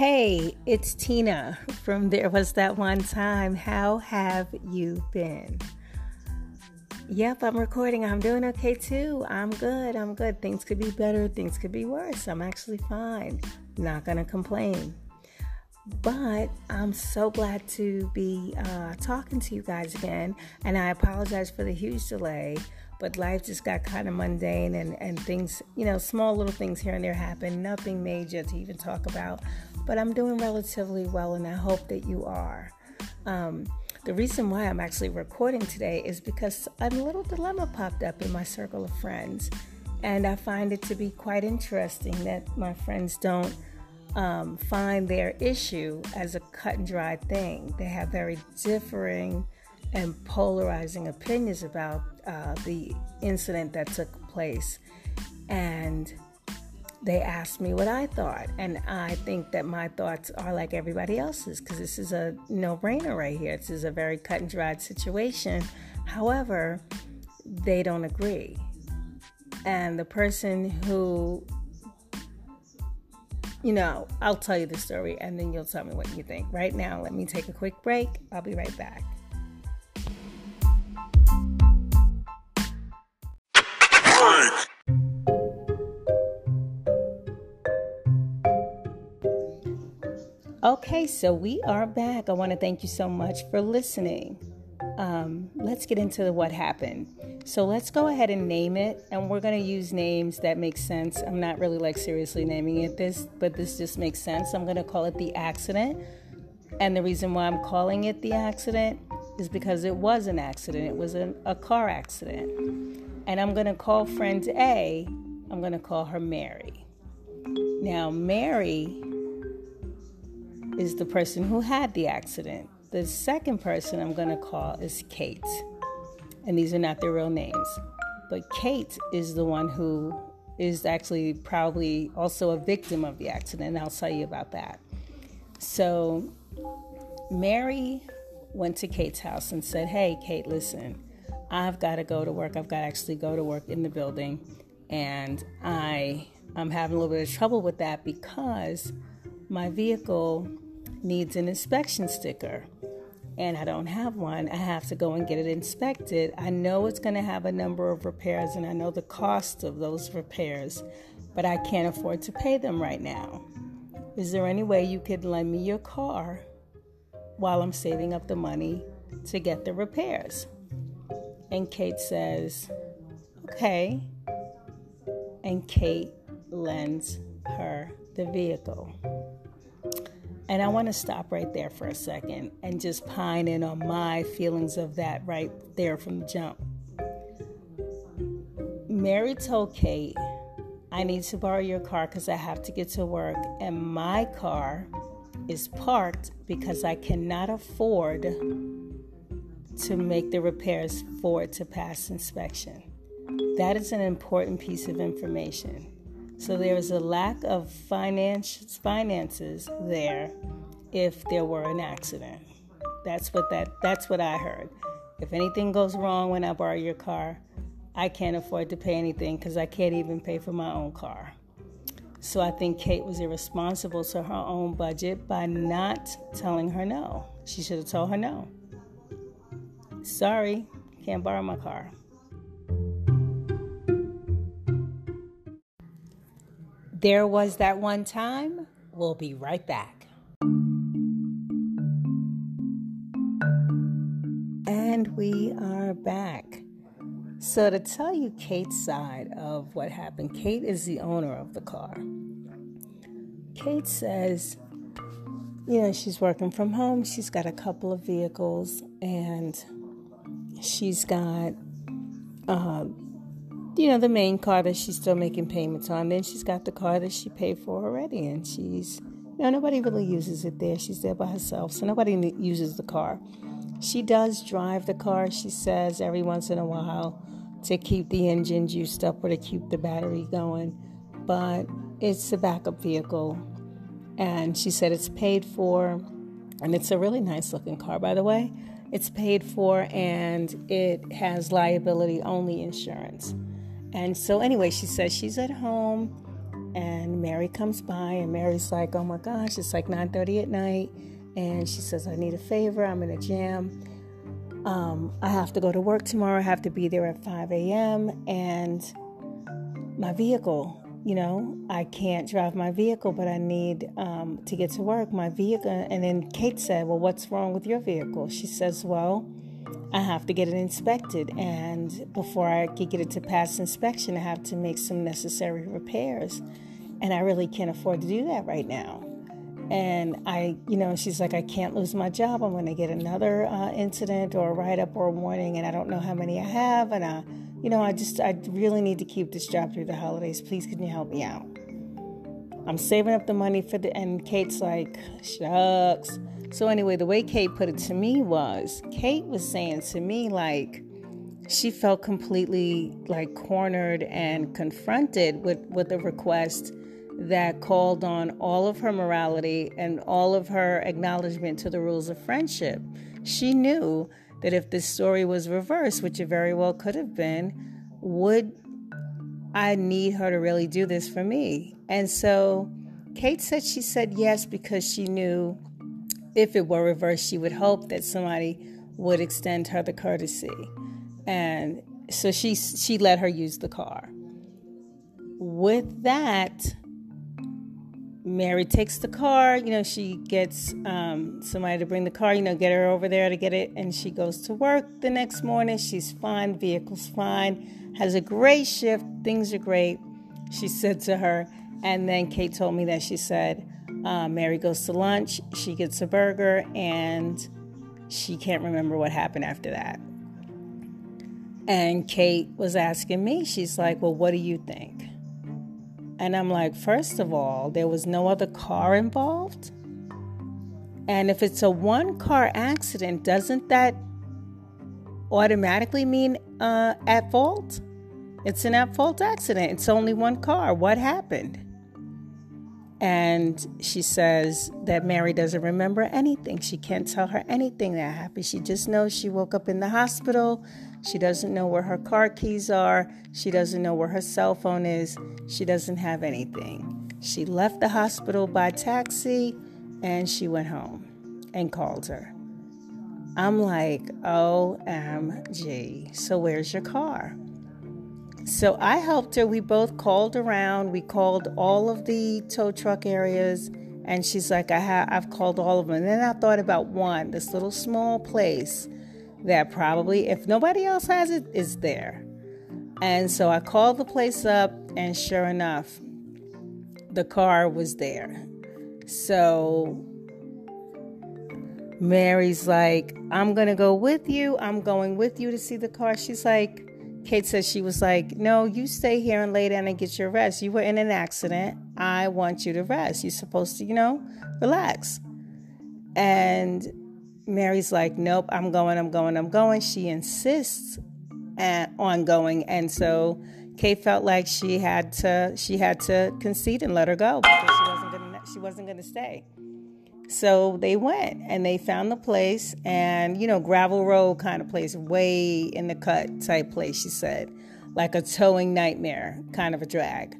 Hey, it's Tina from There Was That One Time. How have you been? Yep, I'm recording. I'm doing okay too. I'm good. I'm good. Things could be better. Things could be worse. I'm actually fine. Not going to complain. But I'm so glad to be uh, talking to you guys again. And I apologize for the huge delay but life just got kind of mundane and, and things, you know, small little things here and there happen, nothing major to even talk about. But I'm doing relatively well, and I hope that you are. Um, the reason why I'm actually recording today is because a little dilemma popped up in my circle of friends, and I find it to be quite interesting that my friends don't um, find their issue as a cut and dried thing. They have very differing and polarizing opinions about uh, the incident that took place. And they asked me what I thought. And I think that my thoughts are like everybody else's because this is a no brainer right here. This is a very cut and dried situation. However, they don't agree. And the person who, you know, I'll tell you the story and then you'll tell me what you think. Right now, let me take a quick break. I'll be right back. Okay, so we are back. I want to thank you so much for listening. Um, let's get into what happened. So let's go ahead and name it, and we're going to use names that make sense. I'm not really like seriously naming it this, but this just makes sense. I'm going to call it the accident. And the reason why I'm calling it the accident is because it was an accident. It was a car accident. And I'm going to call friend A, I'm going to call her Mary. Now, Mary is the person who had the accident. The second person I'm going to call is Kate. And these are not their real names. But Kate is the one who is actually probably also a victim of the accident. I'll tell you about that. So, Mary went to Kate's house and said, Hey, Kate, listen, I've got to go to work. I've got to actually go to work in the building. And I, I'm having a little bit of trouble with that because my vehicle needs an inspection sticker and I don't have one, I have to go and get it inspected. I know it's going to have a number of repairs and I know the cost of those repairs, but I can't afford to pay them right now. Is there any way you could lend me your car while I'm saving up the money to get the repairs? And Kate says, Okay. And Kate lends her the vehicle. And I want to stop right there for a second and just pine in on my feelings of that right there from the jump. Mary told Kate, I need to borrow your car because I have to get to work, and my car is parked because I cannot afford to make the repairs for it to pass inspection. That is an important piece of information. So there is a lack of finance, finances there if there were an accident. That's what that that's what I heard. If anything goes wrong when I borrow your car, I can't afford to pay anything because I can't even pay for my own car. So I think Kate was irresponsible to her own budget by not telling her no. She should have told her no. Sorry, can't borrow my car. There was that one time. We'll be right back. And we are back. So, to tell you Kate's side of what happened, Kate is the owner of the car. Kate says, you know, she's working from home. She's got a couple of vehicles and she's got uh, you know, the main car that she's still making payments on. Then she's got the car that she paid for already, and she's, you know, nobody really uses it there. She's there by herself, so nobody uses the car. She does drive the car, she says, every once in a while to keep the engine juiced up or to keep the battery going, but it's a backup vehicle. And she said it's paid for, and it's a really nice looking car, by the way. It's paid for and it has liability only insurance. And so, anyway, she says she's at home and Mary comes by, and Mary's like, "Oh my gosh, it's like 9:30 at night," and she says, "I need a favor. I'm in a jam. Um, I have to go to work tomorrow. I have to be there at 5 a.m. and my vehicle." You know, I can't drive my vehicle, but I need um, to get to work. My vehicle. And then Kate said, Well, what's wrong with your vehicle? She says, Well, I have to get it inspected. And before I could get it to pass inspection, I have to make some necessary repairs. And I really can't afford to do that right now. And I, you know, she's like, I can't lose my job. I'm going to get another uh, incident or a write up or a warning, and I don't know how many I have. And I, you know, I just, I really need to keep this job through the holidays. Please, can you help me out? I'm saving up the money for the, and Kate's like, shucks. So, anyway, the way Kate put it to me was Kate was saying to me, like, she felt completely like cornered and confronted with, with a request that called on all of her morality and all of her acknowledgement to the rules of friendship. She knew that if this story was reversed, which it very well could have been, would I need her to really do this for me? And so Kate said she said yes because she knew if it were reversed, she would hope that somebody would extend her the courtesy. And so she she let her use the car. With that, Mary takes the car. You know, she gets um, somebody to bring the car. You know, get her over there to get it, and she goes to work the next morning. She's fine. Vehicle's fine. Has a great shift. Things are great. She said to her, and then Kate told me that she said, uh, Mary goes to lunch, she gets a burger, and she can't remember what happened after that. And Kate was asking me, she's like, Well, what do you think? And I'm like, First of all, there was no other car involved. And if it's a one car accident, doesn't that automatically mean uh, at fault? It's an at fault accident. It's only one car. What happened? And she says that Mary doesn't remember anything. She can't tell her anything that happened. She just knows she woke up in the hospital. She doesn't know where her car keys are. She doesn't know where her cell phone is. She doesn't have anything. She left the hospital by taxi and she went home and called her. I'm like, OMG. So where's your car? So I helped her. We both called around. We called all of the tow truck areas, and she's like, I have, I've called all of them. And then I thought about one, this little small place that probably, if nobody else has it, is there. And so I called the place up, and sure enough, the car was there. So Mary's like, I'm going to go with you. I'm going with you to see the car. She's like, Kate says she was like, No, you stay here and lay down and get your rest. You were in an accident. I want you to rest. You're supposed to, you know, relax. And Mary's like, Nope, I'm going, I'm going, I'm going. She insists on going. And so Kate felt like she had to she had to concede and let her go because she wasn't gonna she wasn't gonna stay. So they went and they found the place and, you know, gravel road kind of place, way in the cut type place, she said, like a towing nightmare kind of a drag.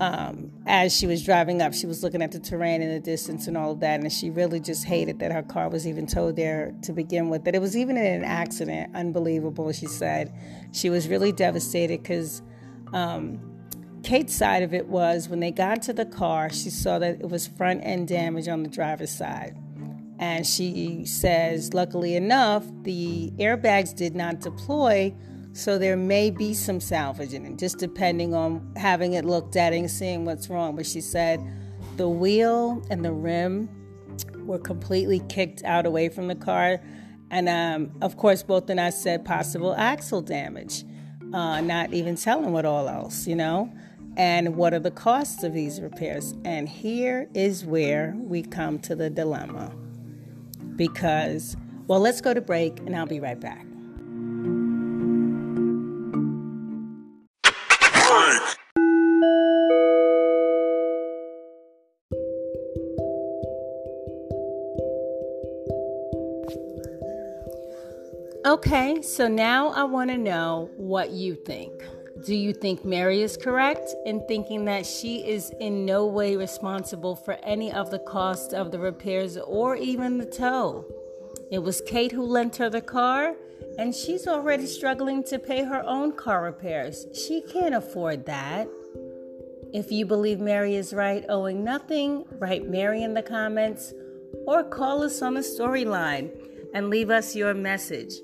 Um, as she was driving up, she was looking at the terrain in the distance and all of that, and she really just hated that her car was even towed there to begin with. That it was even in an accident, unbelievable, she said. She was really devastated because um, Kate's side of it was when they got to the car, she saw that it was front end damage on the driver's side. And she says, luckily enough, the airbags did not deploy, so there may be some salvaging, it, just depending on having it looked at and seeing what's wrong. But she said the wheel and the rim were completely kicked out away from the car. And um, of course, both and I said possible axle damage, uh, not even telling what all else, you know and what are the costs of these repairs. And here is where we come to the dilemma. Because, well, let's go to break and I'll be right back. Okay, so now I want to know what you think. Do you think Mary is correct in thinking that she is in no way responsible for any of the cost of the repairs or even the tow? It was Kate who lent her the car, and she's already struggling to pay her own car repairs. She can't afford that. If you believe Mary is right, owing nothing, write Mary in the comments or call us on the storyline and leave us your message.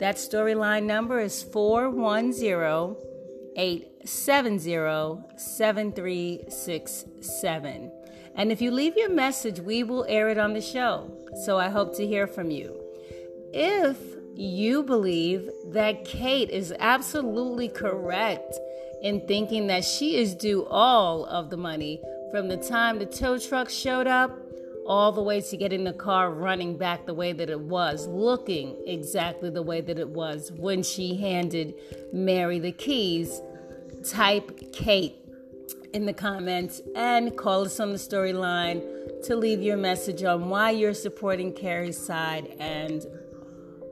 That storyline number is 410 870 7367. And if you leave your message, we will air it on the show. So I hope to hear from you. If you believe that Kate is absolutely correct in thinking that she is due all of the money from the time the tow truck showed up all the way to getting the car running back the way that it was, looking exactly the way that it was when she handed Mary the keys. Type Kate in the comments and call us on the storyline to leave your message on why you're supporting Carrie's side and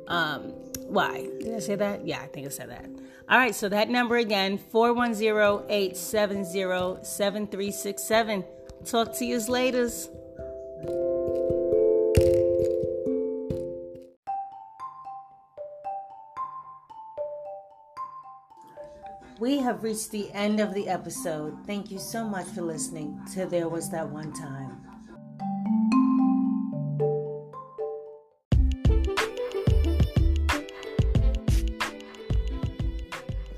um, why. Did I say that? Yeah, I think I said that. All right, so that number again 410 870 7367. Talk to you later. We have reached the end of the episode. Thank you so much for listening to There Was That One Time.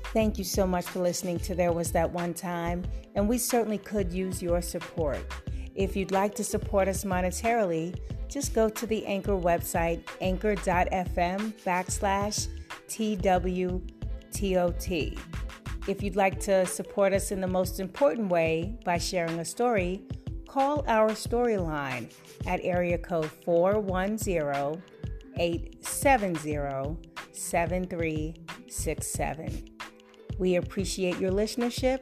Thank you so much for listening to There Was That One Time, and we certainly could use your support. If you'd like to support us monetarily, just go to the Anchor website, anchor.fm backslash TWTOT. If you'd like to support us in the most important way by sharing a story, call our storyline at area code 410 870 7367. We appreciate your listenership